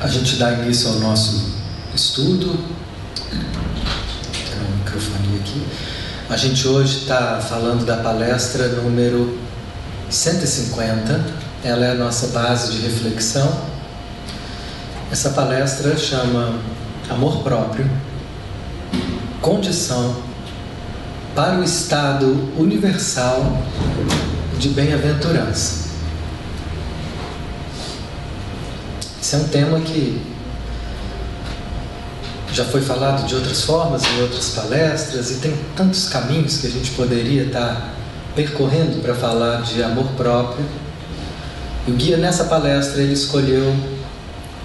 a gente dá início ao nosso estudo. Tem um microfone aqui. A gente hoje está falando da palestra número 150. Ela é a nossa base de reflexão. Essa palestra chama Amor Próprio, Condição para o Estado Universal de Bem-aventurança. Esse é um tema que já foi falado de outras formas em outras palestras e tem tantos caminhos que a gente poderia estar percorrendo para falar de amor próprio. E o guia nessa palestra ele escolheu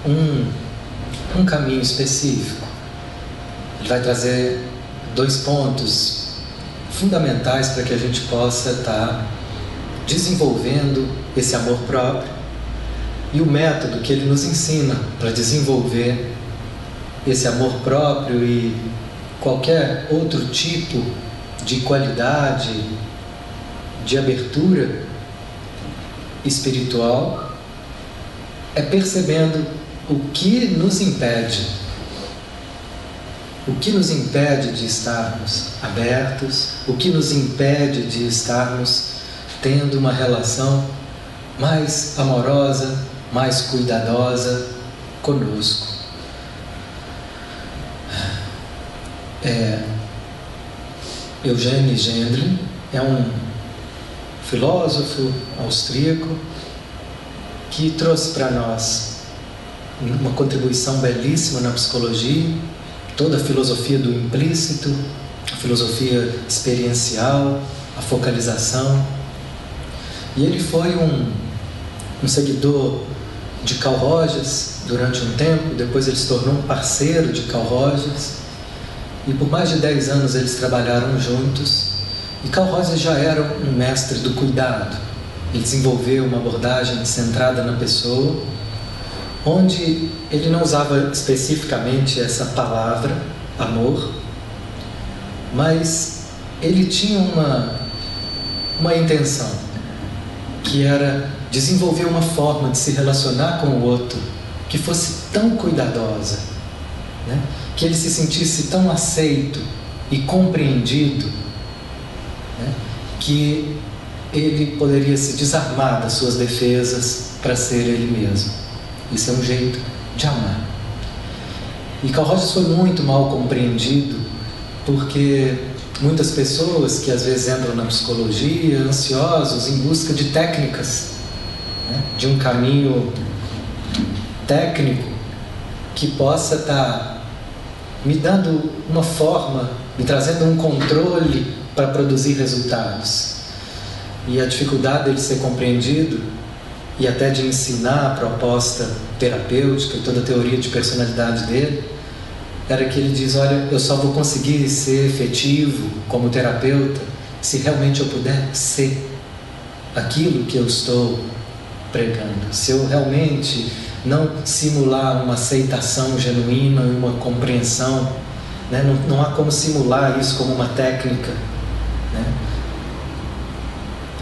um, um caminho específico. Ele vai trazer dois pontos fundamentais para que a gente possa estar desenvolvendo esse amor próprio e o método que ele nos ensina para desenvolver esse amor próprio e qualquer outro tipo de qualidade, de abertura espiritual, é percebendo o que nos impede, o que nos impede de estarmos abertos, o que nos impede de estarmos tendo uma relação mais amorosa, mais cuidadosa conosco. É, Eugênio Gendlin é um filósofo austríaco que trouxe para nós uma contribuição belíssima na psicologia, toda a filosofia do implícito, a filosofia experiencial, a focalização. E ele foi um, um seguidor de Carl Rogers durante um tempo, depois ele se tornou um parceiro de Carl Rogers e por mais de 10 anos eles trabalharam juntos. E Carl Rogers já era um mestre do cuidado. Ele desenvolveu uma abordagem centrada na pessoa, onde ele não usava especificamente essa palavra, amor, mas ele tinha uma, uma intenção, que era desenvolver uma forma de se relacionar com o outro que fosse tão cuidadosa, né? que ele se sentisse tão aceito e compreendido, né? que ele poderia se desarmar das suas defesas para ser ele mesmo. Isso é um jeito de amar. E Carl Rogers foi muito mal compreendido porque muitas pessoas que às vezes entram na psicologia ansiosos em busca de técnicas, né? de um caminho técnico que possa estar tá me dando uma forma, me trazendo um controle para produzir resultados. E a dificuldade dele ser compreendido e até de ensinar a proposta terapêutica e toda a teoria de personalidade dele, era que ele diz: Olha, eu só vou conseguir ser efetivo como terapeuta se realmente eu puder ser aquilo que eu estou pregando. Se eu realmente não simular uma aceitação genuína e uma compreensão. Né? Não, não há como simular isso como uma técnica. Né?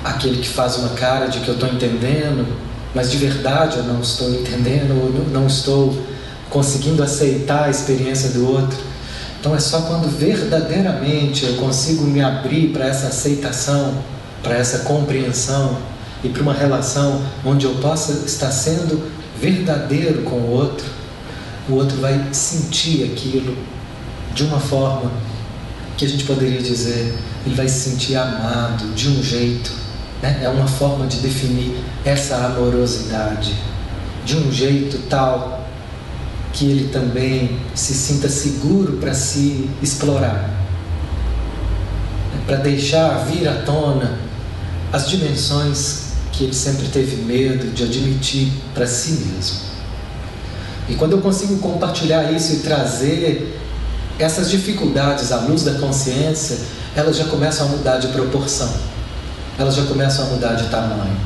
Aquele que faz uma cara de que eu estou entendendo, mas de verdade eu não estou entendendo, ou não estou conseguindo aceitar a experiência do outro. Então é só quando verdadeiramente eu consigo me abrir para essa aceitação, para essa compreensão e para uma relação onde eu possa estar sendo verdadeiro com o outro, o outro vai sentir aquilo de uma forma que a gente poderia dizer, ele vai se sentir amado de um jeito, né? é uma forma de definir essa amorosidade, de um jeito tal que ele também se sinta seguro para se explorar, né? para deixar vir à tona as dimensões que ele sempre teve medo de admitir para si mesmo. E quando eu consigo compartilhar isso e trazer essas dificuldades à luz da consciência, elas já começam a mudar de proporção, elas já começam a mudar de tamanho.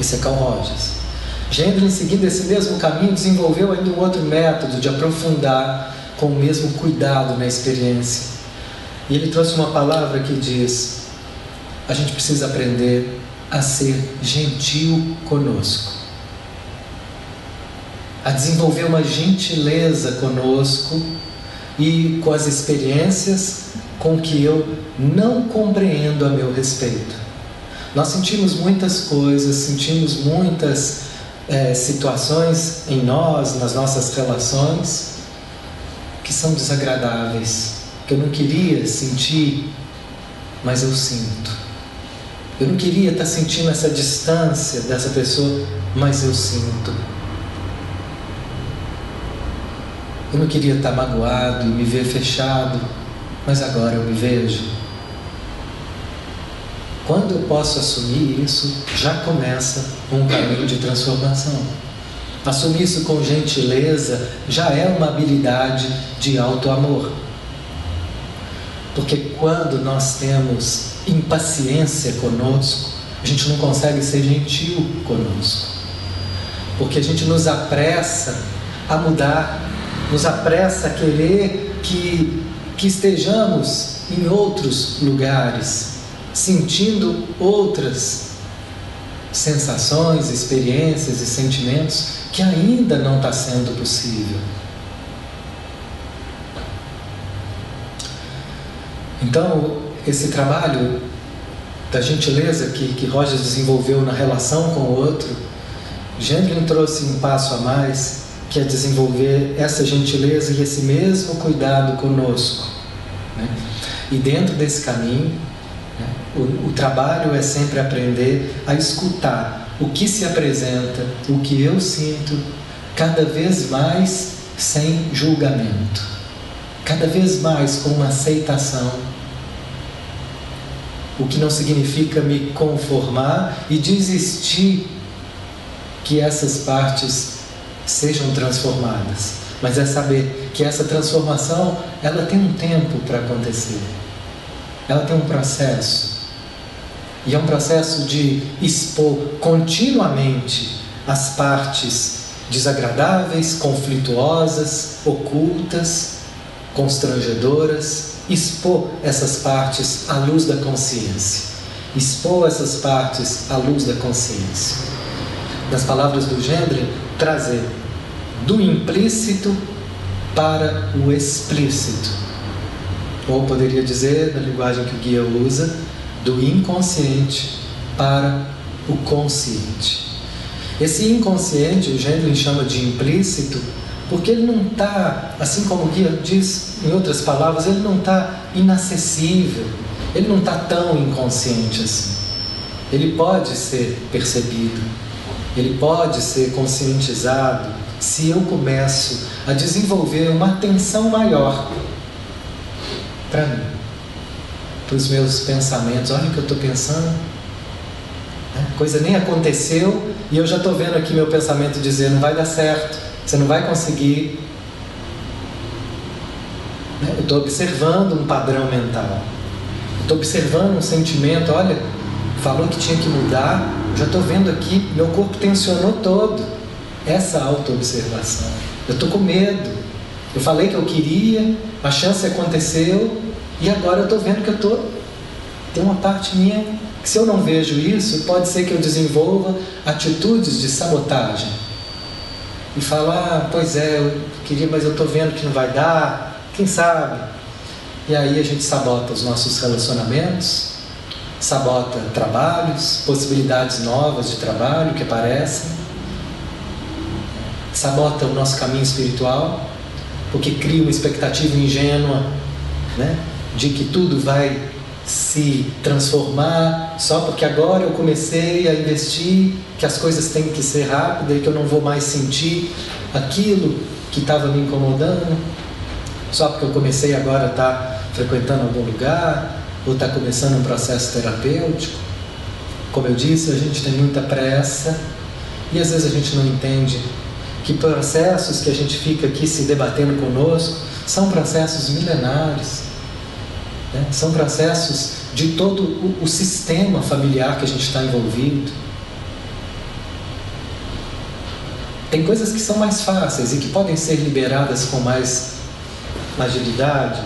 Isso é Carl Rogers. Gendry, em seguida esse mesmo caminho, desenvolveu ainda um outro método de aprofundar com o mesmo cuidado na experiência. E ele trouxe uma palavra que diz: a gente precisa aprender a ser gentil conosco. a desenvolver uma gentileza conosco e com as experiências com que eu não compreendo a meu respeito. Nós sentimos muitas coisas, sentimos muitas é, situações em nós, nas nossas relações, que são desagradáveis, que eu não queria sentir, mas eu sinto. Eu não queria estar sentindo essa distância dessa pessoa, mas eu sinto. Eu não queria estar magoado e me ver fechado, mas agora eu me vejo. Quando eu posso assumir isso, já começa um caminho de transformação. Assumir isso com gentileza já é uma habilidade de auto-amor. Porque quando nós temos impaciência conosco, a gente não consegue ser gentil conosco. Porque a gente nos apressa a mudar, nos apressa a querer que, que estejamos em outros lugares, sentindo outras sensações, experiências e sentimentos que ainda não está sendo possível. Então, esse trabalho da gentileza que, que Roger desenvolveu na relação com o outro, Gendlin trouxe um passo a mais, que é desenvolver essa gentileza e esse mesmo cuidado conosco. Né? E dentro desse caminho, né, o, o trabalho é sempre aprender a escutar o que se apresenta, o que eu sinto, cada vez mais sem julgamento, cada vez mais com uma aceitação o que não significa me conformar e desistir que essas partes sejam transformadas, mas é saber que essa transformação ela tem um tempo para acontecer, ela tem um processo. E é um processo de expor continuamente as partes desagradáveis, conflituosas, ocultas, constrangedoras expor essas partes à luz da consciência. Expor essas partes à luz da consciência. Nas palavras do Gendre, trazer do implícito para o explícito. Ou poderia dizer, na linguagem que o guia usa, do inconsciente para o consciente. Esse inconsciente, o Gendlin chama de implícito, porque ele não está, assim como o guia diz em outras palavras, ele não está inacessível, ele não está tão inconsciente assim. Ele pode ser percebido, ele pode ser conscientizado se eu começo a desenvolver uma atenção maior para mim, para os meus pensamentos. Olha o que eu estou pensando. Né? Coisa nem aconteceu e eu já estou vendo aqui meu pensamento dizendo: vai dar certo você não vai conseguir. Né? Eu estou observando um padrão mental. Estou observando um sentimento. Olha, falou que tinha que mudar. Já estou vendo aqui, meu corpo tensionou todo. Essa auto-observação. Eu estou com medo. Eu falei que eu queria, a chance aconteceu e agora eu estou vendo que eu estou. Tem uma parte minha que, se eu não vejo isso, pode ser que eu desenvolva atitudes de sabotagem e falar, ah, pois é, eu queria, mas eu estou vendo que não vai dar, quem sabe? E aí a gente sabota os nossos relacionamentos, sabota trabalhos, possibilidades novas de trabalho que aparecem, sabota o nosso caminho espiritual, porque cria uma expectativa ingênua né, de que tudo vai se transformar só porque agora eu comecei a investir, que as coisas têm que ser rápidas e que eu não vou mais sentir aquilo que estava me incomodando, só porque eu comecei agora a estar tá frequentando algum lugar ou está começando um processo terapêutico. Como eu disse, a gente tem muita pressa e às vezes a gente não entende que processos que a gente fica aqui se debatendo conosco são processos milenares né? São processos de todo o, o sistema familiar que a gente está envolvido. Tem coisas que são mais fáceis e que podem ser liberadas com mais agilidade,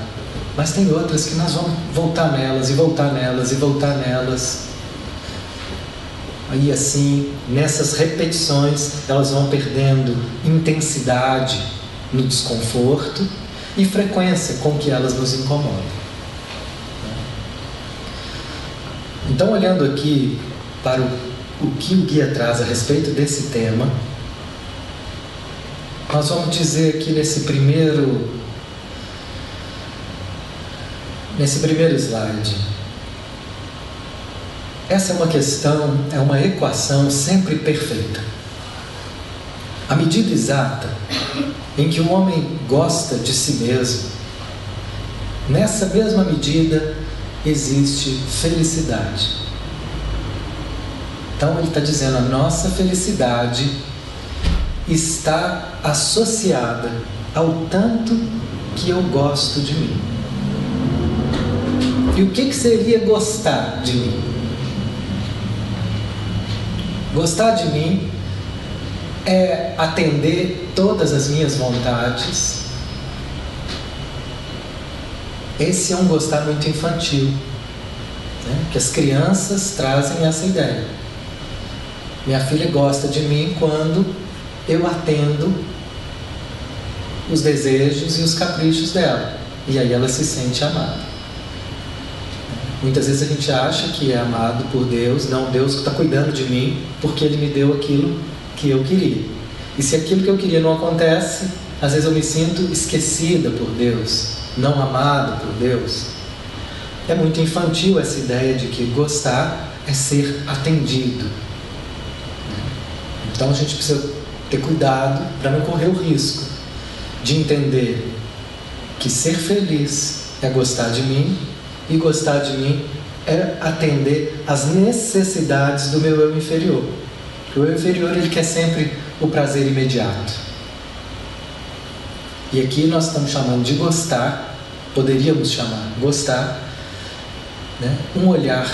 mas tem outras que nós vamos voltar nelas e voltar nelas e voltar nelas. E assim, nessas repetições, elas vão perdendo intensidade no desconforto e frequência com que elas nos incomodam. Então, olhando aqui para o, o que o guia traz a respeito desse tema, nós vamos dizer aqui nesse primeiro nesse primeiro slide. Essa é uma questão, é uma equação sempre perfeita. A medida exata em que o homem gosta de si mesmo, nessa mesma medida existe felicidade. Então ele está dizendo: a nossa felicidade está associada ao tanto que eu gosto de mim. E o que, que seria gostar de mim? Gostar de mim é atender todas as minhas vontades. Esse é um gostar muito infantil, né? que as crianças trazem essa ideia. Minha filha gosta de mim quando eu atendo os desejos e os caprichos dela. E aí ela se sente amada. Muitas vezes a gente acha que é amado por Deus, não, Deus está cuidando de mim porque Ele me deu aquilo que eu queria. E se aquilo que eu queria não acontece, às vezes eu me sinto esquecida por Deus, não amada por Deus. É muito infantil essa ideia de que gostar é ser atendido. Então a gente precisa ter cuidado para não correr o risco de entender que ser feliz é gostar de mim e gostar de mim é atender às necessidades do meu eu inferior. O eu inferior ele quer sempre o prazer imediato. E aqui nós estamos chamando de gostar, poderíamos chamar gostar, né? um olhar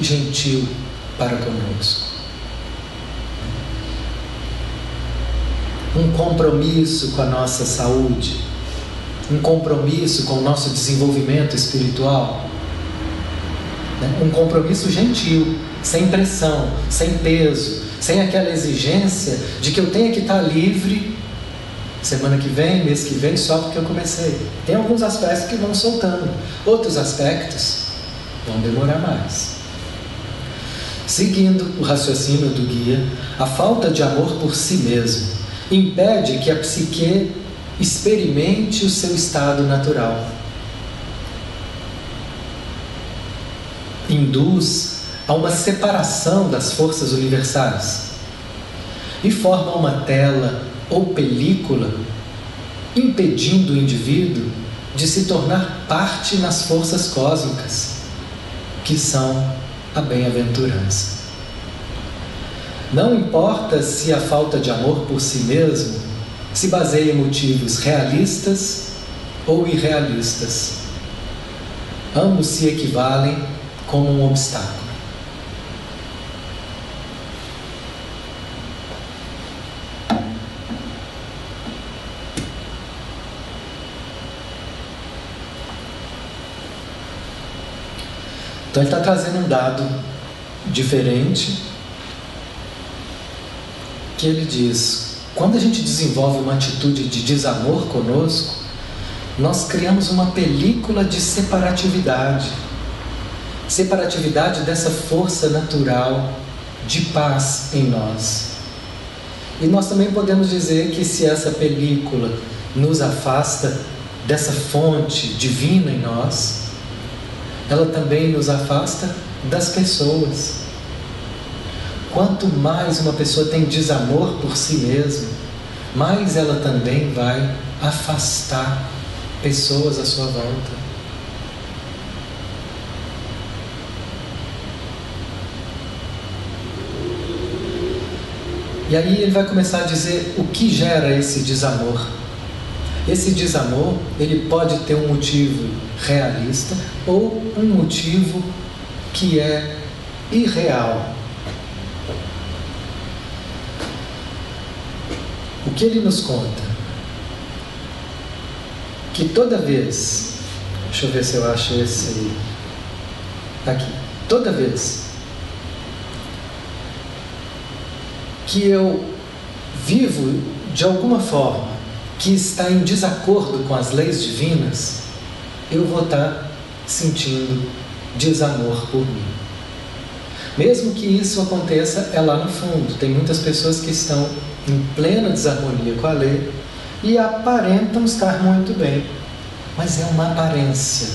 gentil para conosco. Um compromisso com a nossa saúde, um compromisso com o nosso desenvolvimento espiritual, né? um compromisso gentil, sem pressão, sem peso, sem aquela exigência de que eu tenha que estar livre semana que vem, mês que vem, só porque eu comecei. Tem alguns aspectos que vão soltando, outros aspectos vão demorar mais. Seguindo o raciocínio do guia, a falta de amor por si mesmo impede que a psique experimente o seu estado natural. Induz a uma separação das forças universais e forma uma tela ou película impedindo o indivíduo de se tornar parte nas forças cósmicas, que são a bem-aventurança. Não importa se a falta de amor por si mesmo se baseia em motivos realistas ou irrealistas. Ambos se equivalem como um obstáculo. Então ele está trazendo um dado diferente que ele diz: quando a gente desenvolve uma atitude de desamor conosco, nós criamos uma película de separatividade. Separatividade dessa força natural de paz em nós. E nós também podemos dizer que se essa película nos afasta dessa fonte divina em nós, ela também nos afasta das pessoas. Quanto mais uma pessoa tem desamor por si mesma, mais ela também vai afastar pessoas à sua volta. E aí ele vai começar a dizer o que gera esse desamor. Esse desamor, ele pode ter um motivo realista ou um motivo que é irreal. O que ele nos conta? Que toda vez, deixa eu ver se eu acho esse aqui, toda vez que eu vivo de alguma forma que está em desacordo com as leis divinas, eu vou estar sentindo desamor por mim. Mesmo que isso aconteça é lá no fundo. Tem muitas pessoas que estão em plena desarmonia com a lei e aparentam estar muito bem, mas é uma aparência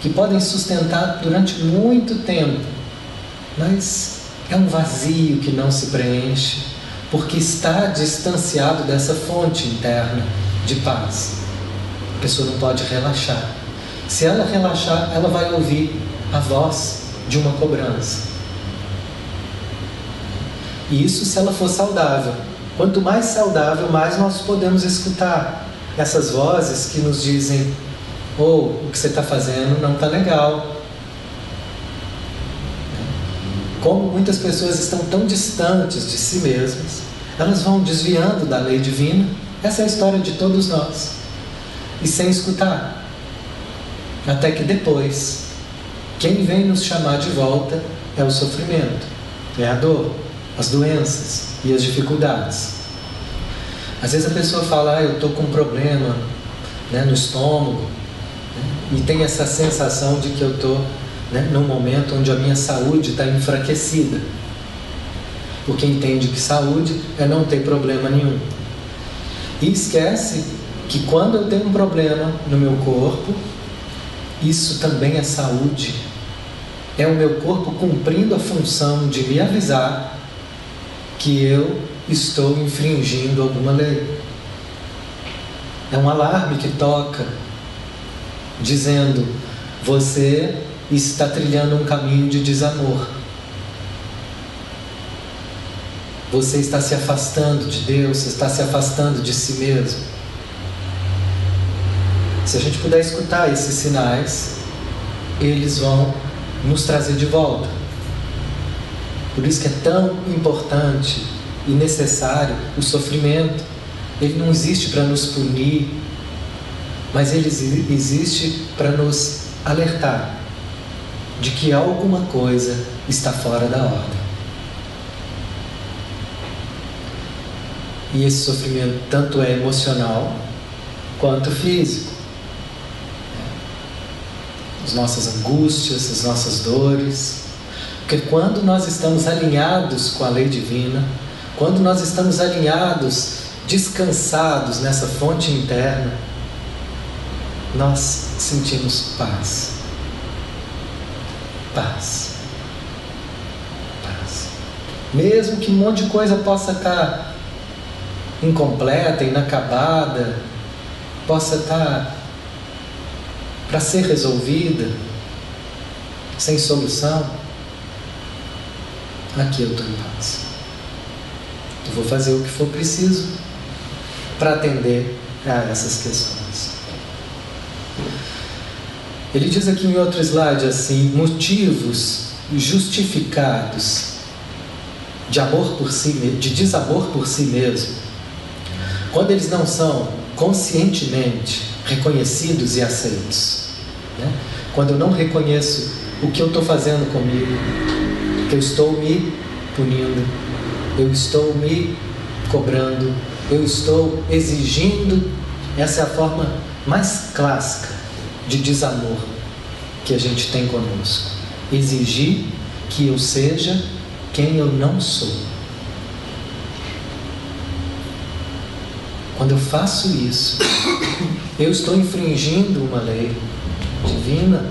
que podem sustentar durante muito tempo, mas é um vazio que não se preenche porque está distanciado dessa fonte interna de paz. A pessoa não pode relaxar. Se ela relaxar, ela vai ouvir a voz de uma cobrança. E isso se ela for saudável. Quanto mais saudável, mais nós podemos escutar essas vozes que nos dizem: ou oh, o que você está fazendo não está legal. Como muitas pessoas estão tão distantes de si mesmas, elas vão desviando da lei divina. Essa é a história de todos nós. E sem escutar. Até que depois, quem vem nos chamar de volta é o sofrimento, é a dor, as doenças e as dificuldades. Às vezes a pessoa fala, ah, eu estou com um problema né, no estômago, né, e tem essa sensação de que eu estou né, num momento onde a minha saúde está enfraquecida. Porque entende que saúde é não ter problema nenhum. E esquece que quando eu tenho um problema no meu corpo, isso também é saúde. É o meu corpo cumprindo a função de me avisar que eu estou infringindo alguma lei. É um alarme que toca, dizendo: você está trilhando um caminho de desamor. Você está se afastando de Deus, está se afastando de si mesmo. Se a gente puder escutar esses sinais, eles vão nos trazer de volta. Por isso que é tão importante e necessário o sofrimento. Ele não existe para nos punir, mas ele existe para nos alertar de que alguma coisa está fora da ordem. E esse sofrimento tanto é emocional quanto físico. As nossas angústias, as nossas dores. Porque quando nós estamos alinhados com a lei divina, quando nós estamos alinhados, descansados nessa fonte interna, nós sentimos paz. Paz. Paz. Mesmo que um monte de coisa possa estar incompleta, inacabada, possa estar para ser resolvida, sem solução, aqui eu estou em paz. Eu vou fazer o que for preciso para atender a essas questões. Ele diz aqui em outro slide assim: motivos justificados de amor por si, de desamor por si mesmo quando eles não são conscientemente reconhecidos e aceitos. Né? Quando eu não reconheço o que eu estou fazendo comigo, que eu estou me punindo, eu estou me cobrando, eu estou exigindo, essa é a forma mais clássica de desamor que a gente tem conosco. Exigir que eu seja quem eu não sou. Quando eu faço isso, eu estou infringindo uma lei divina.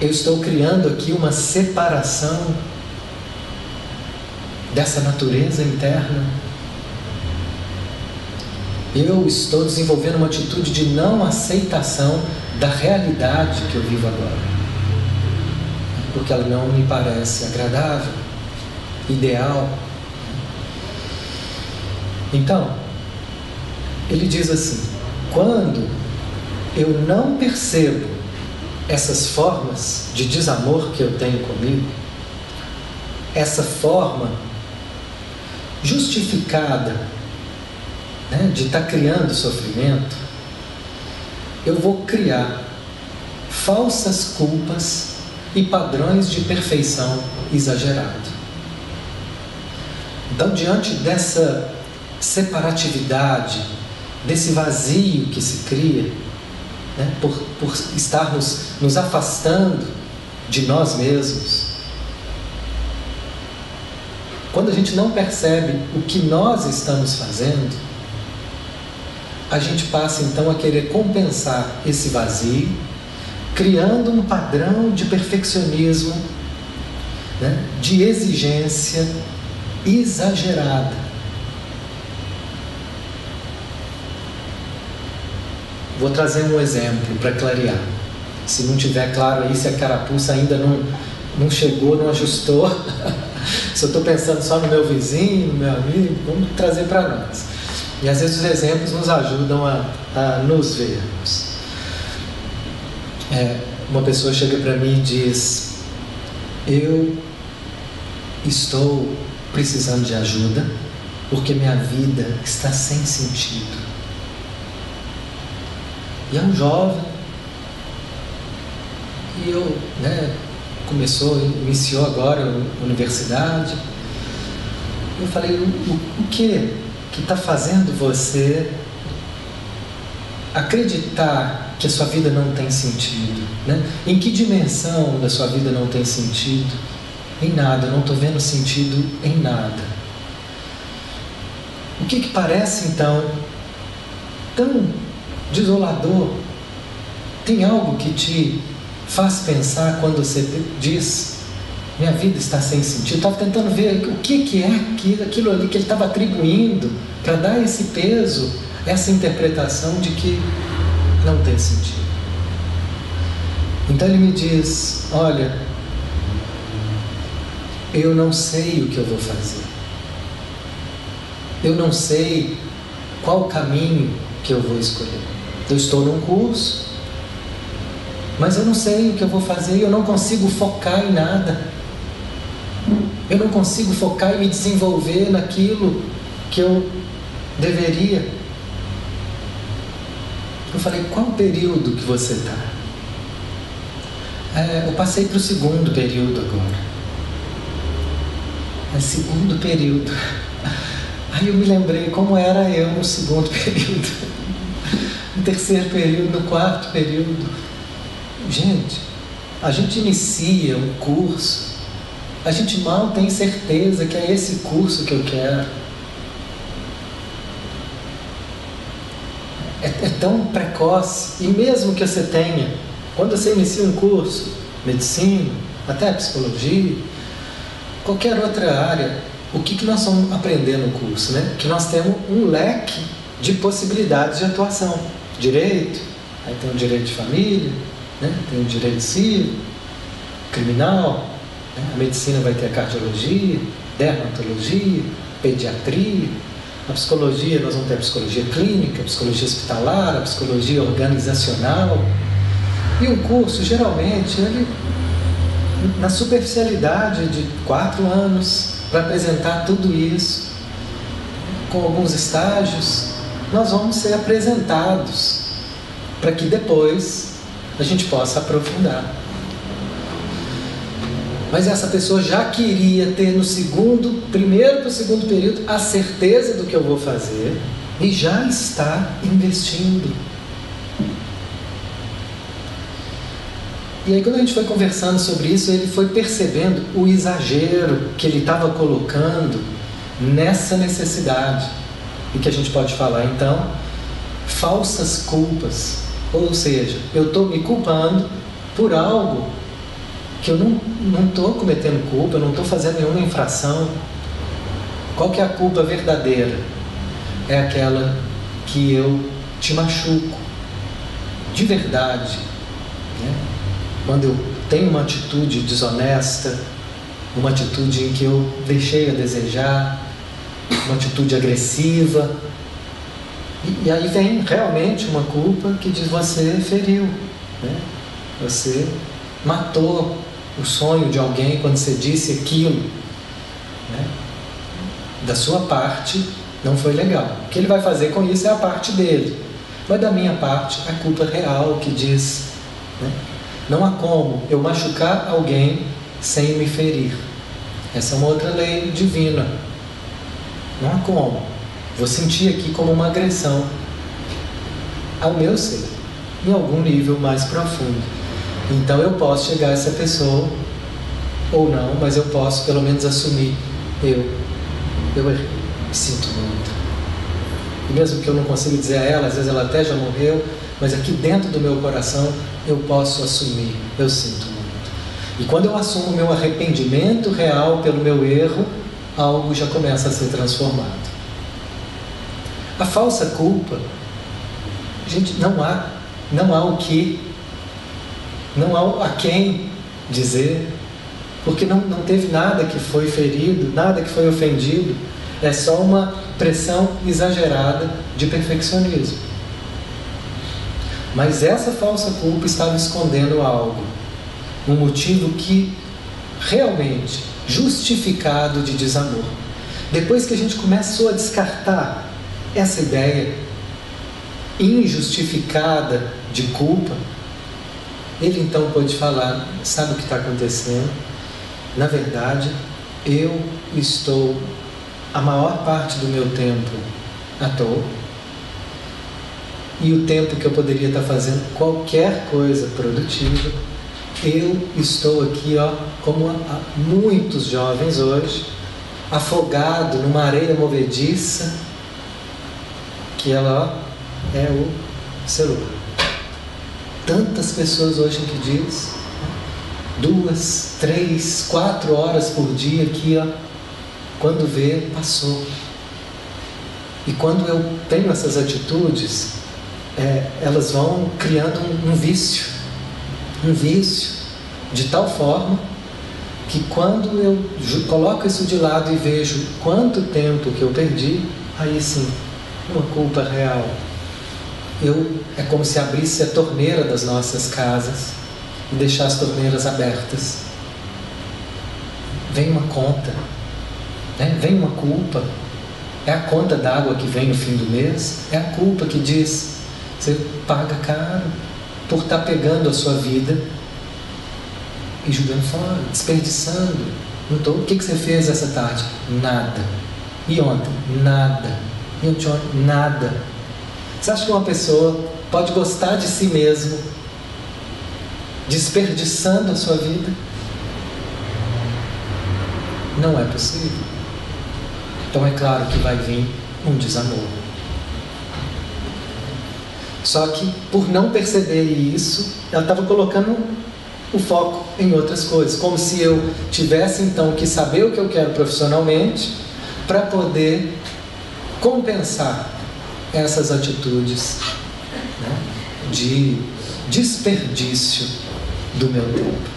Eu estou criando aqui uma separação dessa natureza interna. Eu estou desenvolvendo uma atitude de não aceitação da realidade que eu vivo agora. Porque ela não me parece agradável, ideal, então, ele diz assim: quando eu não percebo essas formas de desamor que eu tenho comigo, essa forma justificada né, de estar tá criando sofrimento, eu vou criar falsas culpas e padrões de perfeição exagerado. Então, diante dessa separatividade, desse vazio que se cria, né, por, por estarmos nos afastando de nós mesmos, quando a gente não percebe o que nós estamos fazendo, a gente passa então a querer compensar esse vazio, criando um padrão de perfeccionismo, né, de exigência exagerada. Vou trazer um exemplo para clarear. Se não tiver claro aí, se a carapuça ainda não, não chegou, não ajustou, se eu estou pensando só no meu vizinho, no meu amigo, vamos trazer para nós. E às vezes os exemplos nos ajudam a, a nos vermos. É, uma pessoa chega para mim e diz: Eu estou precisando de ajuda porque minha vida está sem sentido. E é um jovem, e eu, né, começou, iniciou agora a universidade. Eu falei, o, o que que está fazendo você acreditar que a sua vida não tem sentido? Né? Em que dimensão da sua vida não tem sentido? Em nada, não estou vendo sentido em nada. O que, que parece então tão desolador? Tem algo que te faz pensar quando você diz minha vida está sem sentido. Estava tentando ver o que, que é aquilo ali que ele estava atribuindo para dar esse peso, essa interpretação de que não tem sentido. Então ele me diz: Olha, eu não sei o que eu vou fazer. Eu não sei qual caminho que eu vou escolher. Eu estou num curso, mas eu não sei o que eu vou fazer e eu não consigo focar em nada. Eu não consigo focar e me desenvolver naquilo que eu deveria. Eu falei, qual período que você está? É, eu passei para o segundo período agora. É segundo período. Aí eu me lembrei como era eu no segundo período, no terceiro período, no quarto período. Gente, a gente inicia um curso, a gente mal tem certeza que é esse curso que eu quero. É, é tão precoce, e mesmo que você tenha, quando você inicia um curso, medicina, até psicologia, qualquer outra área, o que, que nós vamos aprender no curso? Né? Que nós temos um leque de possibilidades de atuação. Direito, aí tem o direito de família, né? tem o direito civil, criminal? A medicina vai ter a cardiologia, dermatologia, pediatria, a psicologia, nós vamos ter a psicologia clínica, a psicologia hospitalar, a psicologia organizacional. E um curso, geralmente, ele na superficialidade de quatro anos para apresentar tudo isso, com alguns estágios, nós vamos ser apresentados para que depois a gente possa aprofundar. Mas essa pessoa já queria ter no segundo, primeiro para o segundo período, a certeza do que eu vou fazer e já está investindo E aí, quando a gente foi conversando sobre isso, ele foi percebendo o exagero que ele estava colocando nessa necessidade. E que a gente pode falar, então, falsas culpas. Ou seja, eu estou me culpando por algo que eu não estou cometendo culpa, eu não estou fazendo nenhuma infração. Qual que é a culpa verdadeira? É aquela que eu te machuco, de verdade. Né? quando eu tenho uma atitude desonesta, uma atitude em que eu deixei a desejar, uma atitude agressiva. E, e aí vem realmente uma culpa que diz você feriu, né? você matou o sonho de alguém quando você disse aquilo. Né? Da sua parte não foi legal. O que ele vai fazer com isso é a parte dele. Mas da minha parte, a culpa real que diz né? Não há como eu machucar alguém sem me ferir. Essa é uma outra lei divina. Não há como. Vou sentir aqui como uma agressão ao meu ser, em algum nível mais profundo. Então eu posso chegar a essa pessoa, ou não, mas eu posso pelo menos assumir: eu, eu sinto muito. E mesmo que eu não consiga dizer a ela, às vezes ela até já morreu, mas aqui dentro do meu coração eu posso assumir: eu sinto muito. E quando eu assumo meu arrependimento real pelo meu erro, algo já começa a ser transformado. A falsa culpa, gente, não há, não há o que, não há a quem dizer, porque não, não teve nada que foi ferido, nada que foi ofendido, é só uma pressão exagerada de perfeccionismo. Mas essa falsa culpa estava escondendo algo um motivo que realmente justificado de desamor. Depois que a gente começou a descartar essa ideia injustificada de culpa, ele então pode falar: sabe o que está acontecendo? Na verdade, eu estou a maior parte do meu tempo à toa. E o tempo que eu poderia estar fazendo qualquer coisa produtiva eu estou aqui, ó, como muitos jovens hoje, afogado numa areia movediça, que ela ó, é o celular. Tantas pessoas hoje que diz duas, três, quatro horas por dia aqui, ó, quando vê, passou. E quando eu tenho essas atitudes, é, elas vão criando um, um vício um vício de tal forma que quando eu coloco isso de lado e vejo quanto tempo que eu perdi, aí sim, uma culpa real. Eu é como se abrisse a torneira das nossas casas e deixar as torneiras abertas. Vem uma conta, né? vem uma culpa. É a conta d'água que vem no fim do mês, é a culpa que diz: você paga caro, por estar tá pegando a sua vida e jogando fora, desperdiçando. Então, o que, que você fez essa tarde? Nada. E ontem? Nada. E ontem? Nada. Você acha que uma pessoa pode gostar de si mesmo desperdiçando a sua vida? Não é possível. Então é claro que vai vir um desamor. Só que, por não perceber isso, ela estava colocando o foco em outras coisas, como se eu tivesse então que saber o que eu quero profissionalmente para poder compensar essas atitudes né, de desperdício do meu tempo.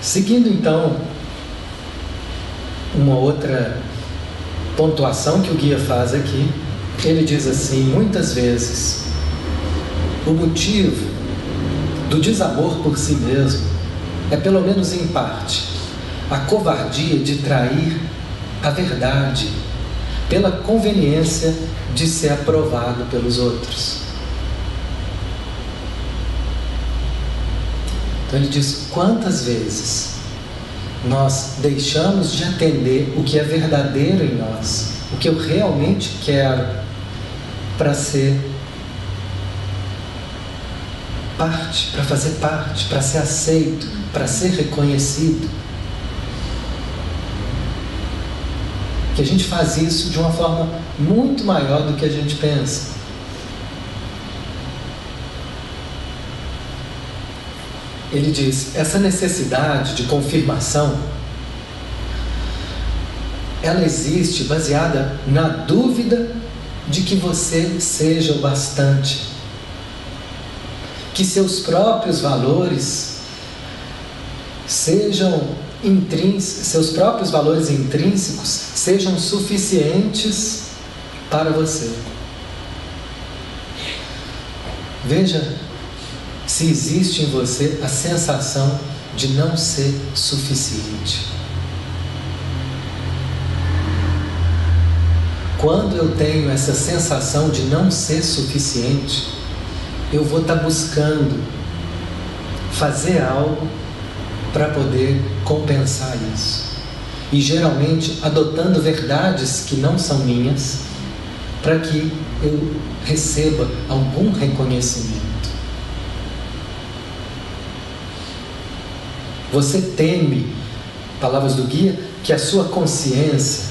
Seguindo então uma outra pontuação que o guia faz aqui, ele diz assim: muitas vezes, o motivo do desamor por si mesmo é, pelo menos em parte, a covardia de trair a verdade pela conveniência de ser aprovado pelos outros. Então ele diz: quantas vezes nós deixamos de atender o que é verdadeiro em nós, o que eu realmente quero para ser parte, para fazer parte, para ser aceito, para ser reconhecido. Que a gente faz isso de uma forma muito maior do que a gente pensa. ele diz: essa necessidade de confirmação ela existe baseada na dúvida de que você seja o bastante, que seus próprios valores sejam seus próprios valores intrínsecos sejam suficientes para você. Veja se existe em você a sensação de não ser suficiente. Quando eu tenho essa sensação de não ser suficiente, eu vou estar buscando fazer algo para poder compensar isso. E geralmente adotando verdades que não são minhas, para que eu receba algum reconhecimento. Você teme, palavras do guia, que a sua consciência,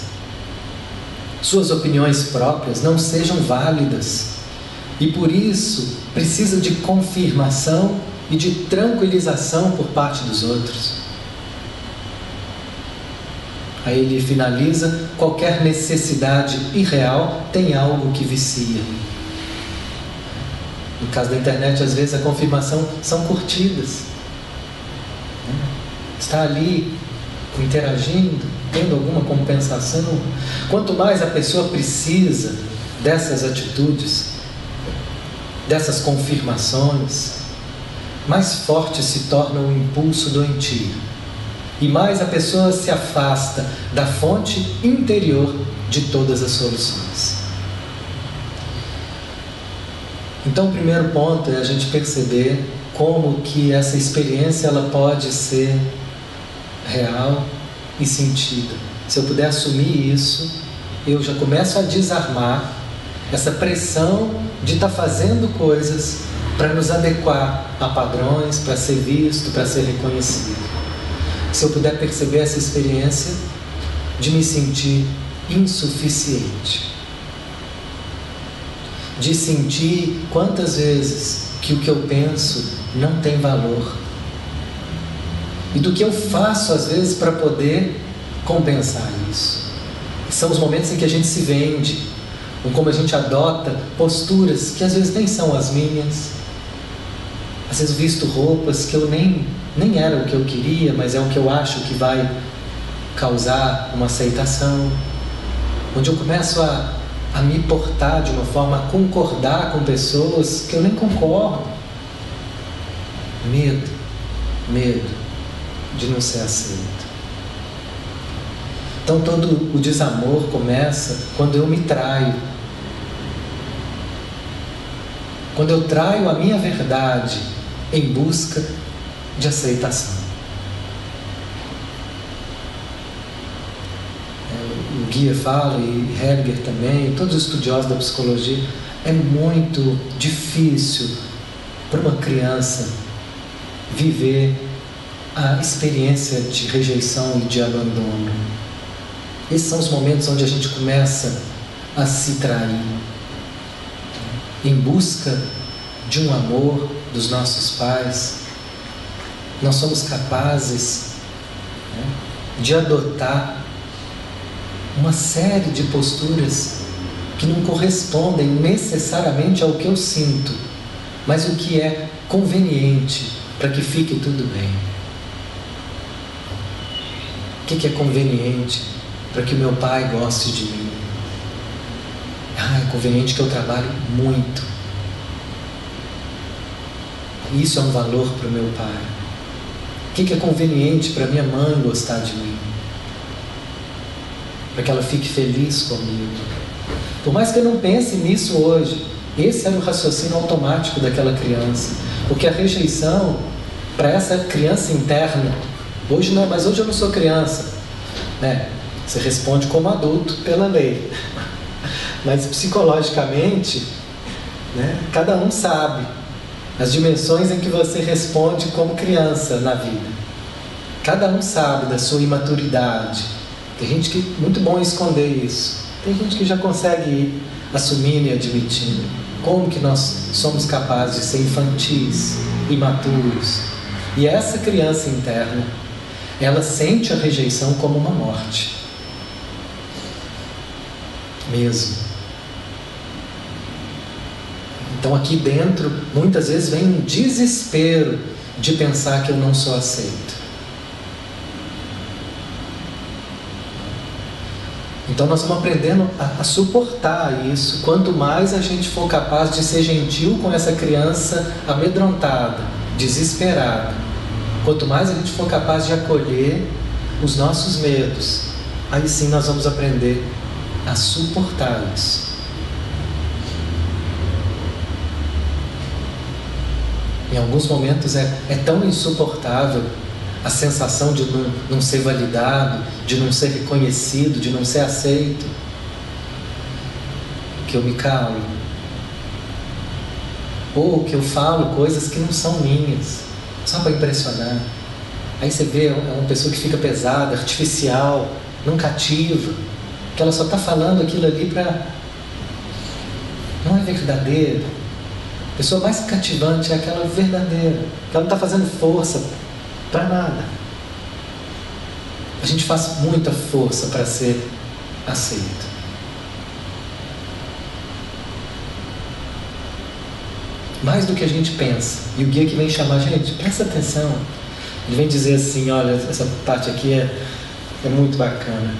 suas opiniões próprias não sejam válidas e por isso precisa de confirmação e de tranquilização por parte dos outros. Aí ele finaliza: qualquer necessidade irreal tem algo que vicia. No caso da internet, às vezes a confirmação são curtidas. Está ali interagindo, tendo alguma compensação. Quanto mais a pessoa precisa dessas atitudes, dessas confirmações, mais forte se torna o impulso doentio. E mais a pessoa se afasta da fonte interior de todas as soluções. Então, o primeiro ponto é a gente perceber como que essa experiência ela pode ser real e sentida. Se eu puder assumir isso, eu já começo a desarmar essa pressão de estar tá fazendo coisas para nos adequar a padrões, para ser visto, para ser reconhecido. Se eu puder perceber essa experiência de me sentir insuficiente, de sentir quantas vezes que o que eu penso não tem valor e do que eu faço às vezes para poder compensar isso. São os momentos em que a gente se vende, ou como a gente adota posturas que às vezes nem são as minhas, às vezes visto roupas que eu nem, nem era o que eu queria, mas é o que eu acho que vai causar uma aceitação. Onde eu começo a, a me portar de uma forma a concordar com pessoas que eu nem concordo. Medo, medo de não ser aceito. Então todo o desamor começa quando eu me traio. Quando eu traio a minha verdade em busca de aceitação. É, o Guia fala, e Heger também, todos os estudiosos da psicologia, é muito difícil para uma criança viver a experiência de rejeição e de abandono. Esses são os momentos onde a gente começa a se trair em busca de um amor dos nossos pais, nós somos capazes né, de adotar uma série de posturas que não correspondem necessariamente ao que eu sinto, mas o que é conveniente para que fique tudo bem. O que é conveniente para que o meu pai goste de mim? Ah, é conveniente que eu trabalhe muito isso é um valor para o meu pai. O que é conveniente para minha mãe gostar de mim? Para que ela fique feliz comigo. Por mais que eu não pense nisso hoje, esse era o raciocínio automático daquela criança. Porque a rejeição para essa criança interna, hoje não, mas hoje eu não sou criança, né? Você responde como adulto pela lei. Mas psicologicamente, né, cada um sabe as dimensões em que você responde como criança na vida. Cada um sabe da sua imaturidade. Tem gente que muito bom esconder isso. Tem gente que já consegue ir assumindo e admitindo. Como que nós somos capazes de ser infantis, imaturos? E essa criança interna, ela sente a rejeição como uma morte. Mesmo. Então aqui dentro, muitas vezes vem um desespero de pensar que eu não sou aceito. Então nós estamos aprendendo a, a, suportar isso. Quanto mais a gente for capaz de ser gentil com essa criança amedrontada, desesperada, quanto mais a gente for capaz de acolher os nossos medos, aí sim nós vamos aprender a suportar isso. Em alguns momentos é, é tão insuportável a sensação de não, não ser validado, de não ser reconhecido, de não ser aceito, que eu me calo. Ou que eu falo coisas que não são minhas, só para impressionar. Aí você vê, é uma pessoa que fica pesada, artificial, não cativa, que ela só está falando aquilo ali para. Não é verdadeiro. Pessoa mais cativante é aquela verdadeira, que ela não está fazendo força para nada. A gente faz muita força para ser aceito. Mais do que a gente pensa. E o guia que vem chamar, gente, presta atenção. Ele vem dizer assim: olha, essa parte aqui é, é muito bacana.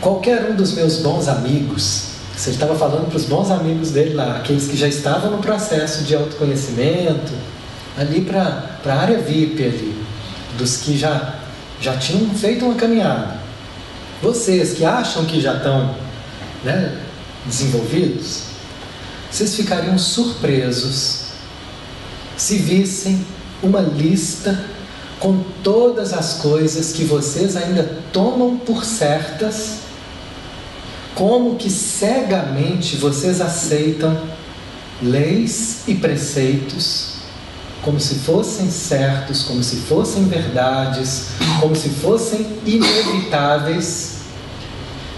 Qualquer um dos meus bons amigos, você estava falando para os bons amigos dele lá, aqueles que já estavam no processo de autoconhecimento, ali para a área VIP ali, dos que já, já tinham feito uma caminhada. Vocês que acham que já estão né, desenvolvidos, vocês ficariam surpresos se vissem uma lista com todas as coisas que vocês ainda tomam por certas, como que cegamente vocês aceitam leis e preceitos como se fossem certos, como se fossem verdades, como se fossem inevitáveis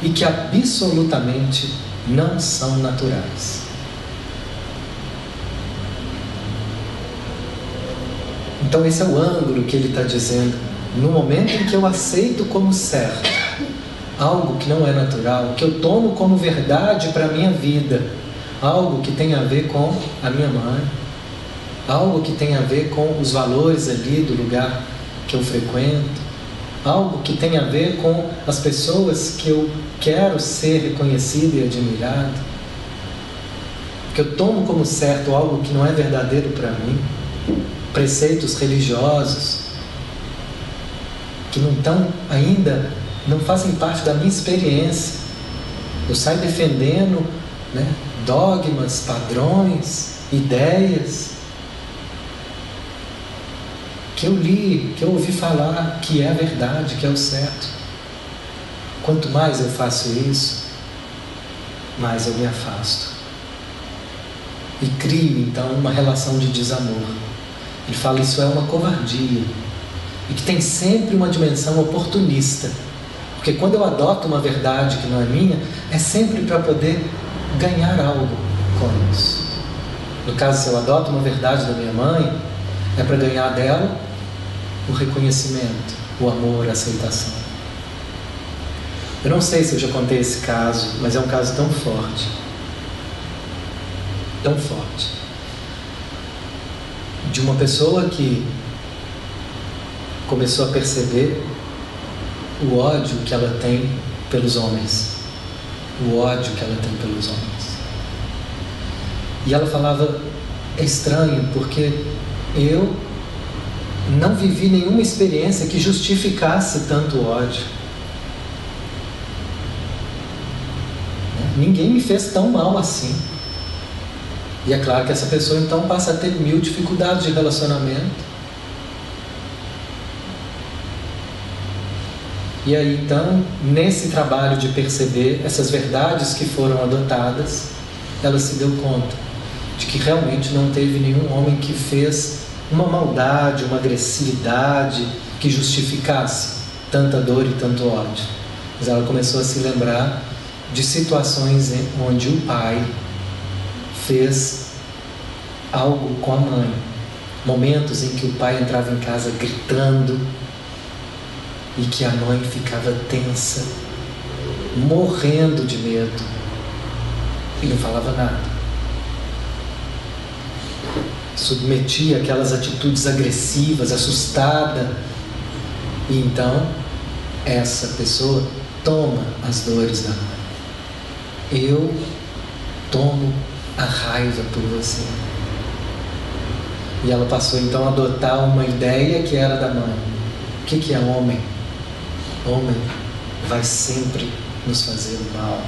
e que absolutamente não são naturais. Então, esse é o ângulo que ele está dizendo. No momento em que eu aceito como certo algo que não é natural, que eu tomo como verdade para a minha vida, algo que tem a ver com a minha mãe, algo que tem a ver com os valores ali do lugar que eu frequento, algo que tem a ver com as pessoas que eu quero ser reconhecido e admirado, que eu tomo como certo algo que não é verdadeiro para mim. Preceitos religiosos que não estão ainda, não fazem parte da minha experiência. Eu saio defendendo né, dogmas, padrões, ideias que eu li, que eu ouvi falar que é a verdade, que é o certo. Quanto mais eu faço isso, mais eu me afasto. E crio então uma relação de desamor. Ele fala isso é uma covardia e que tem sempre uma dimensão oportunista. Porque quando eu adoto uma verdade que não é minha, é sempre para poder ganhar algo com isso. No caso, se eu adoto uma verdade da minha mãe, é para ganhar dela o reconhecimento, o amor, a aceitação. Eu não sei se eu já contei esse caso, mas é um caso tão forte. Tão forte de uma pessoa que começou a perceber o ódio que ela tem pelos homens, o ódio que ela tem pelos homens. E ela falava: é estranho porque eu não vivi nenhuma experiência que justificasse tanto ódio. Ninguém me fez tão mal assim. E é claro que essa pessoa então passa a ter mil dificuldades de relacionamento. E aí então, nesse trabalho de perceber essas verdades que foram adotadas, ela se deu conta de que realmente não teve nenhum homem que fez uma maldade, uma agressividade que justificasse tanta dor e tanto ódio. Mas ela começou a se lembrar de situações onde o pai fez algo com a mãe. Momentos em que o pai entrava em casa gritando e que a mãe ficava tensa, morrendo de medo e não falava nada. Submetia aquelas atitudes agressivas, assustada. E então, essa pessoa toma as dores da mãe. Eu tomo a raiva por você. E ela passou então a adotar uma ideia que era da mãe. O que, que é homem? Homem vai sempre nos fazer mal.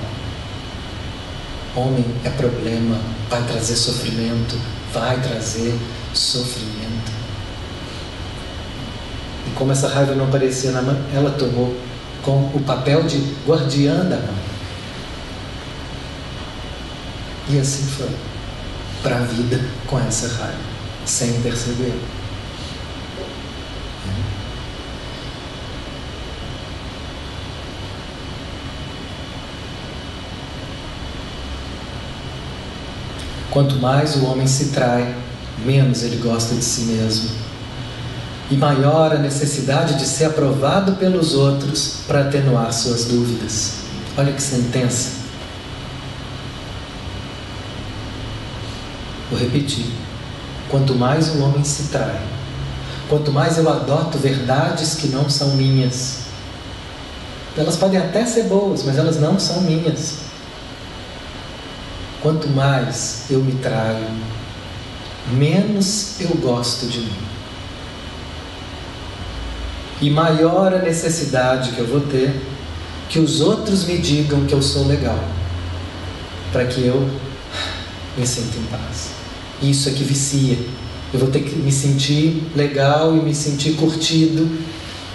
Homem é problema, vai trazer sofrimento, vai trazer sofrimento. E como essa raiva não aparecia na mãe, ela tomou com o papel de guardiã da mãe. E assim foi para a vida com essa raiva, sem perceber. Quanto mais o homem se trai, menos ele gosta de si mesmo. E maior a necessidade de ser aprovado pelos outros para atenuar suas dúvidas. Olha que sentença. Vou repetir. Quanto mais o homem se trai, quanto mais eu adoto verdades que não são minhas. Elas podem até ser boas, mas elas não são minhas. Quanto mais eu me traio, menos eu gosto de mim. E maior a necessidade que eu vou ter que os outros me digam que eu sou legal, para que eu me sinta em paz. Isso é que vicia. Eu vou ter que me sentir legal e me sentir curtido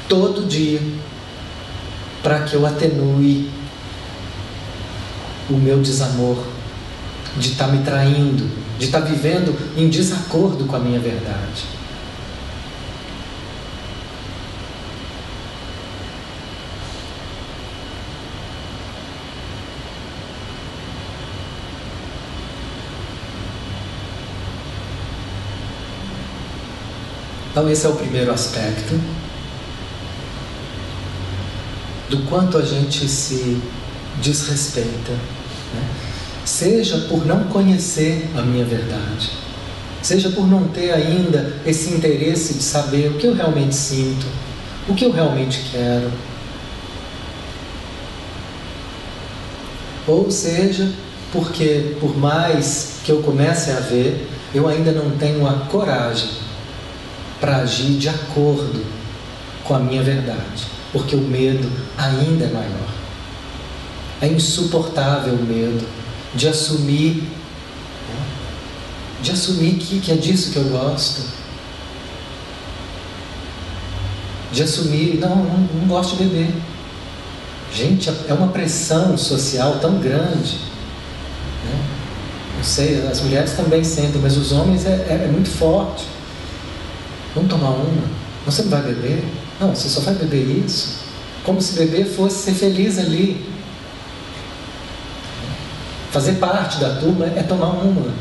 todo dia para que eu atenue o meu desamor de estar tá me traindo, de estar tá vivendo em desacordo com a minha verdade. Então, esse é o primeiro aspecto do quanto a gente se desrespeita. Né? Seja por não conhecer a minha verdade, seja por não ter ainda esse interesse de saber o que eu realmente sinto, o que eu realmente quero. Ou seja, porque por mais que eu comece a ver, eu ainda não tenho a coragem para agir de acordo com a minha verdade, porque o medo ainda é maior. É insuportável o medo de assumir, de assumir que, que é disso que eu gosto, de assumir, não, não, não gosto de beber. Gente, é uma pressão social tão grande. Né? Sei, as mulheres também sentem, mas os homens é, é, é muito forte. Vamos tomar uma? Você não vai beber? Não, você só vai beber isso. Como se beber fosse ser feliz ali. Fazer parte da turma é tomar uma.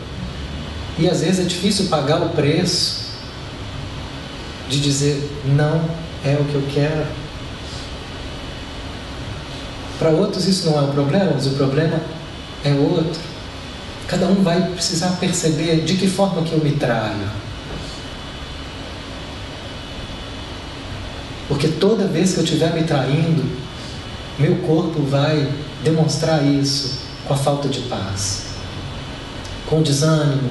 E às vezes é difícil pagar o preço de dizer não é o que eu quero. Para outros isso não é um problema, mas o problema é outro. Cada um vai precisar perceber de que forma que eu me traio. Porque toda vez que eu estiver me traindo, meu corpo vai demonstrar isso com a falta de paz, com o desânimo.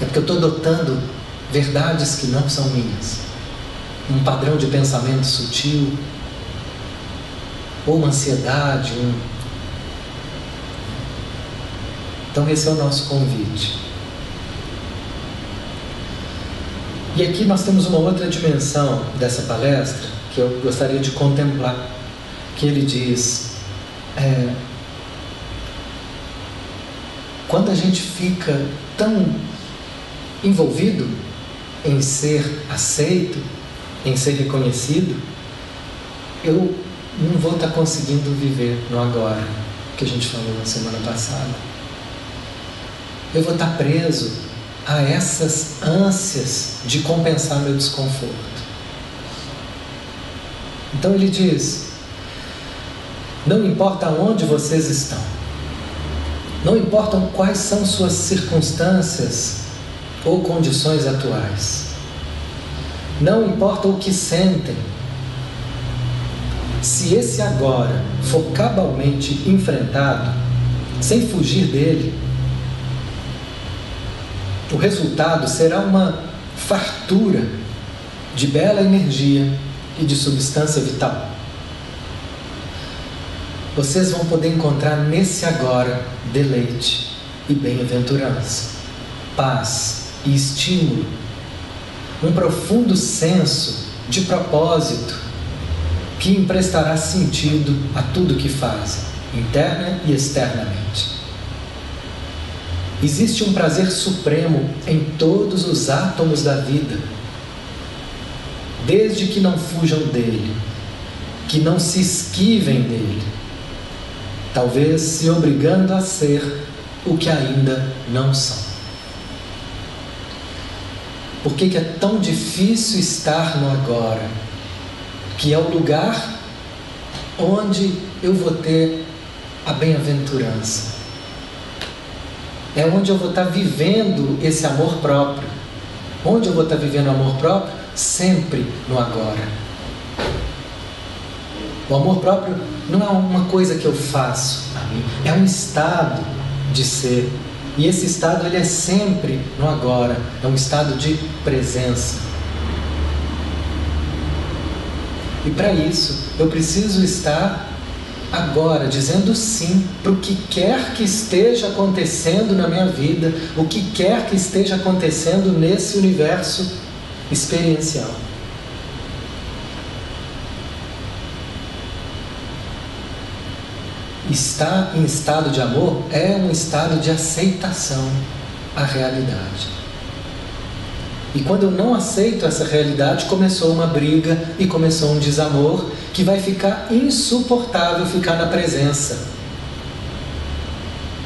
É porque eu estou adotando verdades que não são minhas, um padrão de pensamento sutil, ou uma ansiedade, um... Então, esse é o nosso convite. E aqui nós temos uma outra dimensão dessa palestra que eu gostaria de contemplar, que ele diz: é, quando a gente fica tão envolvido em ser aceito, em ser reconhecido, eu não vou estar conseguindo viver no agora, que a gente falou na semana passada. Eu vou estar preso a essas ânsias de compensar meu desconforto. Então ele diz: não importa onde vocês estão. Não importam quais são suas circunstâncias ou condições atuais. Não importa o que sentem. Se esse agora for cabalmente enfrentado, sem fugir dele, o resultado será uma fartura de bela energia e de substância vital vocês vão poder encontrar nesse agora deleite e bem-aventurança, paz e estímulo um profundo senso de propósito que emprestará sentido a tudo que fazem, interna e externamente. Existe um prazer supremo em todos os átomos da vida, desde que não fujam dele, que não se esquivem dele, talvez se obrigando a ser o que ainda não são. Por que, que é tão difícil estar no agora? Que é o lugar onde eu vou ter a bem-aventurança. É onde eu vou estar vivendo esse amor próprio. Onde eu vou estar vivendo o amor próprio? Sempre no agora. O amor próprio não é uma coisa que eu faço a mim, é um estado de ser. E esse estado ele é sempre no agora, é um estado de presença. E para isso, eu preciso estar agora dizendo sim para o que quer que esteja acontecendo na minha vida, o que quer que esteja acontecendo nesse universo experiencial. Estar em estado de amor é um estado de aceitação à realidade. E quando eu não aceito essa realidade, começou uma briga e começou um desamor que vai ficar insuportável ficar na presença.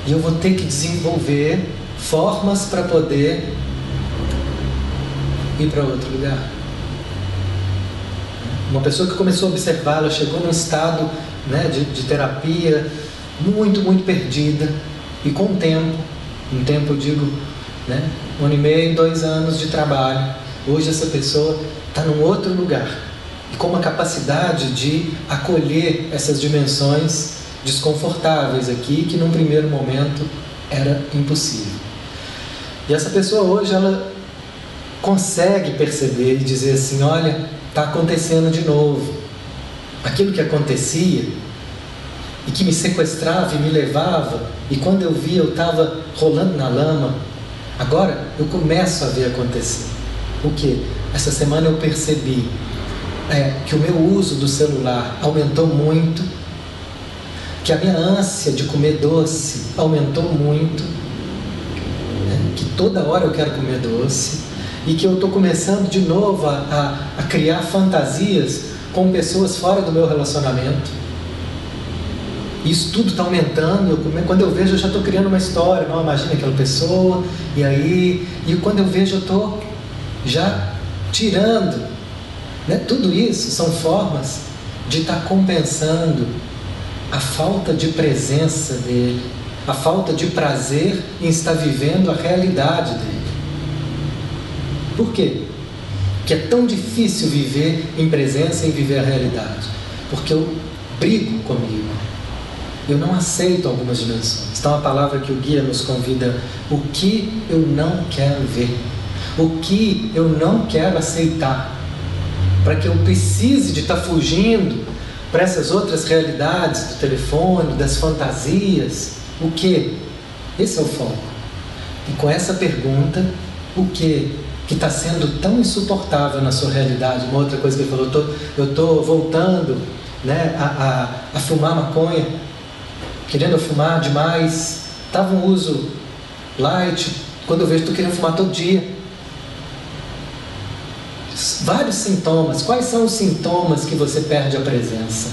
E eu vou ter que desenvolver formas para poder ir para outro lugar. Uma pessoa que começou a observar, ela chegou num estado né, de, de terapia, muito, muito perdida. E com o tempo, um tempo eu digo, né, um ano e meio, dois anos de trabalho, hoje essa pessoa está num outro lugar. E com uma capacidade de acolher essas dimensões desconfortáveis aqui, que num primeiro momento era impossível. E essa pessoa hoje, ela consegue perceber e dizer assim: olha, está acontecendo de novo aquilo que acontecia e que me sequestrava e me levava, e quando eu via eu estava rolando na lama, agora eu começo a ver acontecer. O que? Essa semana eu percebi é, que o meu uso do celular aumentou muito, que a minha ânsia de comer doce aumentou muito, né? que toda hora eu quero comer doce, e que eu estou começando de novo a, a, a criar fantasias com pessoas fora do meu relacionamento. Isso tudo está aumentando. Quando eu vejo, eu já estou criando uma história. Não, imagina aquela pessoa. E aí, e quando eu vejo, eu estou já tirando. Né? Tudo isso são formas de estar tá compensando a falta de presença dele, a falta de prazer em estar vivendo a realidade dele. Por quê? Que é tão difícil viver em presença e viver a realidade, porque eu brigo comigo. Eu não aceito algumas dimensões. Então a palavra que o guia nos convida, o que eu não quero ver, o que eu não quero aceitar, para que eu precise de estar fugindo para essas outras realidades do telefone, das fantasias, o que? Esse é o foco. E com essa pergunta, o que que está sendo tão insuportável na sua realidade. Uma outra coisa que ele falou, eu estou voltando né, a, a, a, fumar maconha, querendo fumar demais. Estava um uso light, quando eu vejo, estou querendo fumar todo dia. Vários sintomas. Quais são os sintomas que você perde a presença?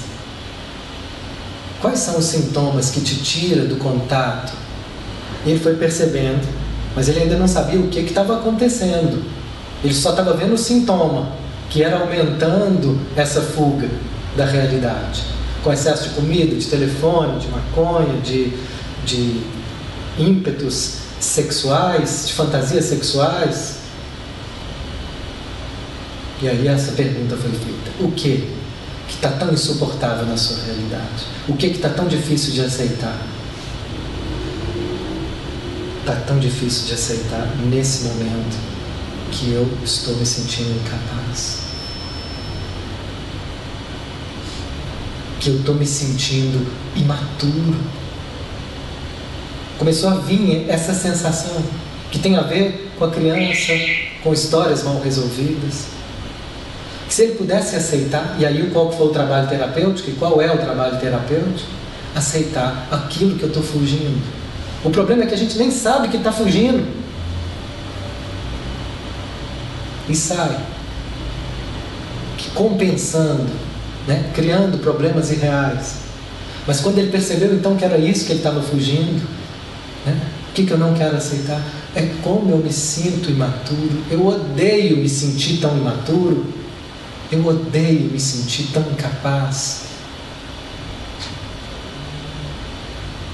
Quais são os sintomas que te tira do contato? E ele foi percebendo mas ele ainda não sabia o que estava acontecendo. Ele só estava vendo o sintoma, que era aumentando essa fuga da realidade. Com excesso de comida, de telefone, de maconha, de, de ímpetos sexuais, de fantasias sexuais. E aí essa pergunta foi feita: o que que está tão insuportável na sua realidade? O que está tão difícil de aceitar? Está tão difícil de aceitar nesse momento que eu estou me sentindo incapaz. Que eu estou me sentindo imaturo. Começou a vir essa sensação que tem a ver com a criança, com histórias mal resolvidas. Se ele pudesse aceitar, e aí qual foi o trabalho terapêutico e qual é o trabalho terapêutico? Aceitar aquilo que eu estou fugindo. O problema é que a gente nem sabe que está fugindo. E sai. Compensando, né? criando problemas irreais. Mas quando ele percebeu então que era isso que ele estava fugindo, né? o que, que eu não quero aceitar? É como eu me sinto imaturo. Eu odeio me sentir tão imaturo. Eu odeio me sentir tão incapaz.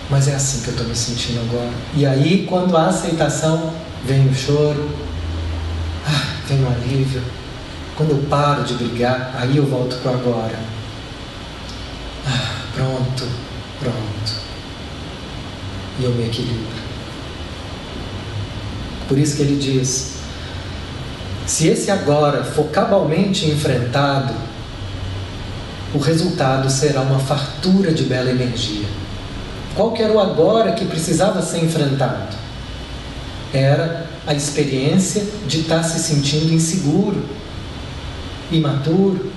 Mas é assim que eu estou me sentindo agora. E aí, quando a aceitação, vem o choro, ah, vem o alívio. Quando eu paro de brigar, aí eu volto para agora. Ah, pronto, pronto. E eu me equilibro. Por isso que ele diz: se esse agora for cabalmente enfrentado, o resultado será uma fartura de bela energia. Qual que era o agora que precisava ser enfrentado? Era a experiência de estar se sentindo inseguro, imaturo.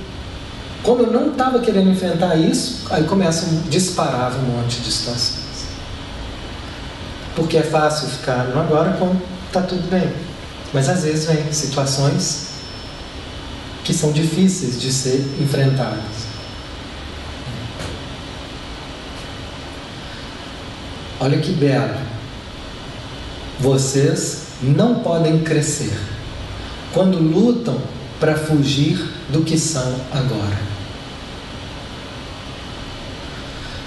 Como eu não estava querendo enfrentar isso, aí começa a disparar um monte de situações. Porque é fácil ficar no agora quando está tudo bem. Mas às vezes vem situações que são difíceis de ser enfrentadas. Olha que belo. Vocês não podem crescer quando lutam para fugir do que são agora.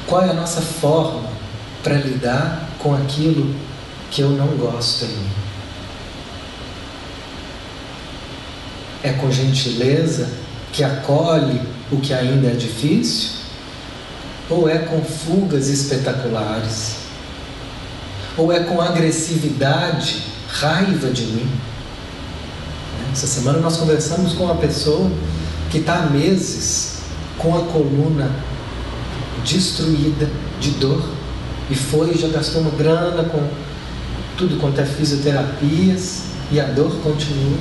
Qual é a nossa forma para lidar com aquilo que eu não gosto em mim? É com gentileza que acolhe o que ainda é difícil? Ou é com fugas espetaculares? Ou é com agressividade, raiva de mim? Essa semana nós conversamos com uma pessoa que está há meses com a coluna destruída de dor e foi já gastou uma grana com tudo quanto é fisioterapias e a dor continua.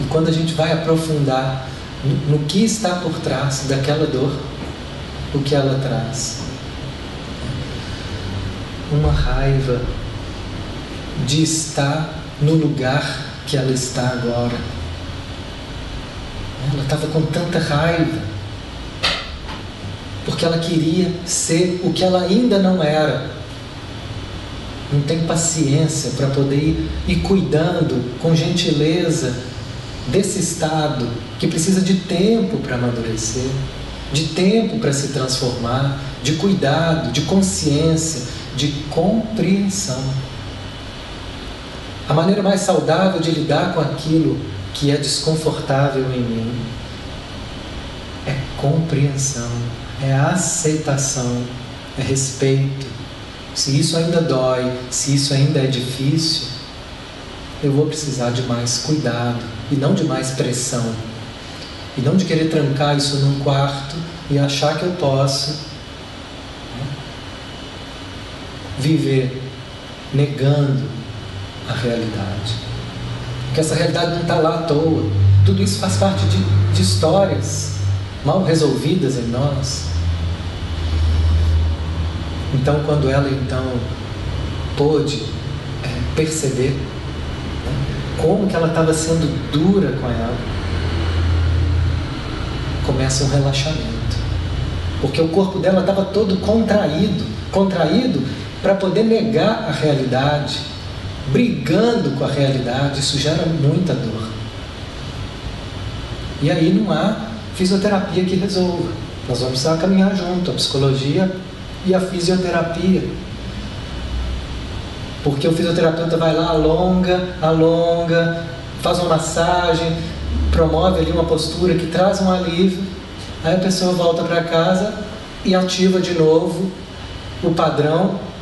E quando a gente vai aprofundar no, no que está por trás daquela dor, o que ela traz, uma raiva de estar no lugar que ela está agora. Ela estava com tanta raiva, porque ela queria ser o que ela ainda não era. Não tem paciência para poder ir, ir cuidando com gentileza desse estado que precisa de tempo para amadurecer, de tempo para se transformar, de cuidado, de consciência, de compreensão. A maneira mais saudável de lidar com aquilo que é desconfortável em mim é compreensão, é aceitação, é respeito. Se isso ainda dói, se isso ainda é difícil, eu vou precisar de mais cuidado e não de mais pressão. E não de querer trancar isso num quarto e achar que eu posso viver negando a realidade. Que essa realidade não está lá à toa. Tudo isso faz parte de, de histórias mal resolvidas em nós. Então, quando ela então pôde é, perceber né, como que ela estava sendo dura com ela, começa um relaxamento. Porque o corpo dela estava todo contraído, contraído para poder negar a realidade, brigando com a realidade, isso gera muita dor. E aí não há fisioterapia que resolva. Nós vamos precisar caminhar junto, a psicologia e a fisioterapia. Porque o fisioterapeuta vai lá, alonga, alonga, faz uma massagem, promove ali uma postura que traz um alívio. Aí a pessoa volta para casa e ativa de novo o padrão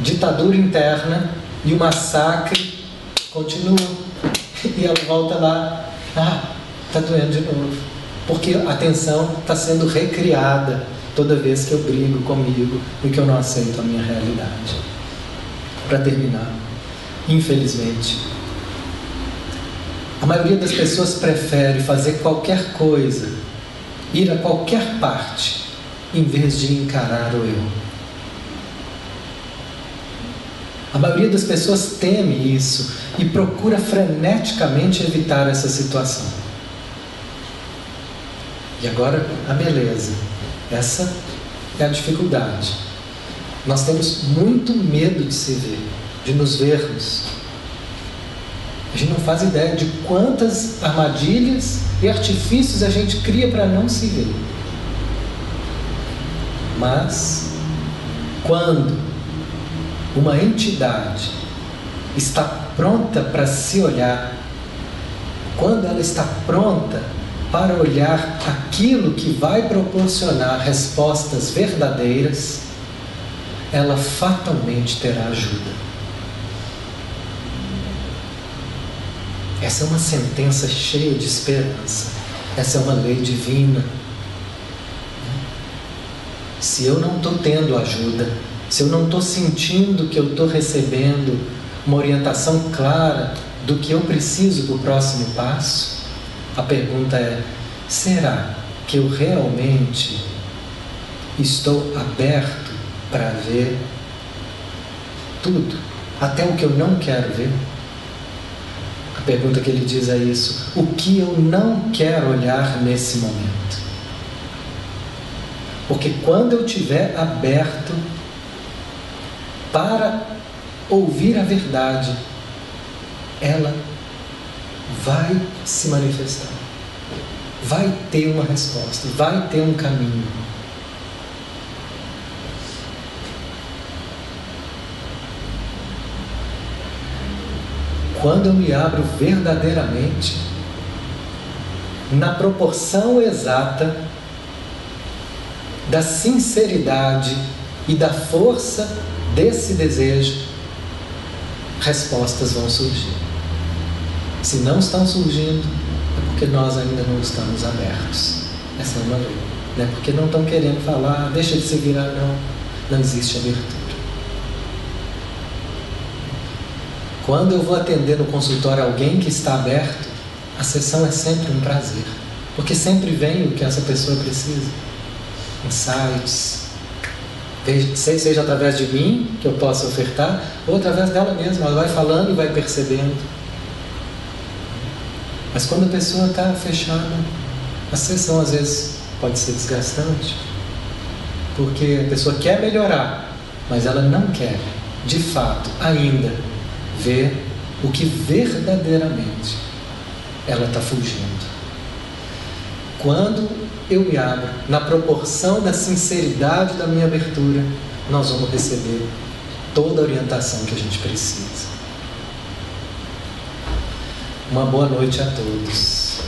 ditadura interna e o massacre continua. E ela volta lá, ah, está doendo de novo. Porque a tensão está sendo recriada toda vez que eu brigo comigo e que eu não aceito a minha realidade. Para terminar, infelizmente, A maioria das pessoas prefere fazer qualquer coisa, ir a qualquer parte, em vez de encarar o eu. A maioria das pessoas teme isso e procura freneticamente evitar essa situação. E agora a beleza. Essa é a dificuldade. Nós temos muito medo de se ver, de nos vermos. A gente não faz ideia de quantas armadilhas e artifícios a gente cria para não se ver. Mas, quando uma entidade está pronta para se olhar, quando ela está pronta para olhar aquilo que vai proporcionar respostas verdadeiras, ela fatalmente terá ajuda. Essa é uma sentença cheia de esperança. Essa é uma lei divina. Se eu não estou tendo ajuda, se eu não estou sentindo que eu estou recebendo uma orientação clara do que eu preciso para o próximo passo, a pergunta é: será que eu realmente estou aberto para ver tudo, até o que eu não quero ver? A pergunta que ele diz é isso: o que eu não quero olhar nesse momento? Porque quando eu estiver aberto para ouvir a verdade, ela vai se manifestar. Vai ter uma resposta, vai ter um caminho. Quando eu me abro verdadeiramente, na proporção exata da sinceridade e da força desse desejo, respostas vão surgir. Se não estão surgindo, é porque nós ainda não estamos abertos. Essa é uma lei. Não é porque não estão querendo falar, deixa de se virar, não. Não existe abertura. Quando eu vou atender no consultório alguém que está aberto, a sessão é sempre um prazer. Porque sempre vem o que essa pessoa precisa. Insights, seja através de mim, que eu possa ofertar, ou através dela mesma. Ela vai falando e vai percebendo. Mas quando a pessoa está fechada, a sessão às vezes pode ser desgastante, porque a pessoa quer melhorar, mas ela não quer, de fato, ainda ver o que verdadeiramente ela está fugindo. Quando eu me abro na proporção da sinceridade da minha abertura, nós vamos receber toda a orientação que a gente precisa. Uma boa noite a todos.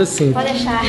Assim. Pode deixar.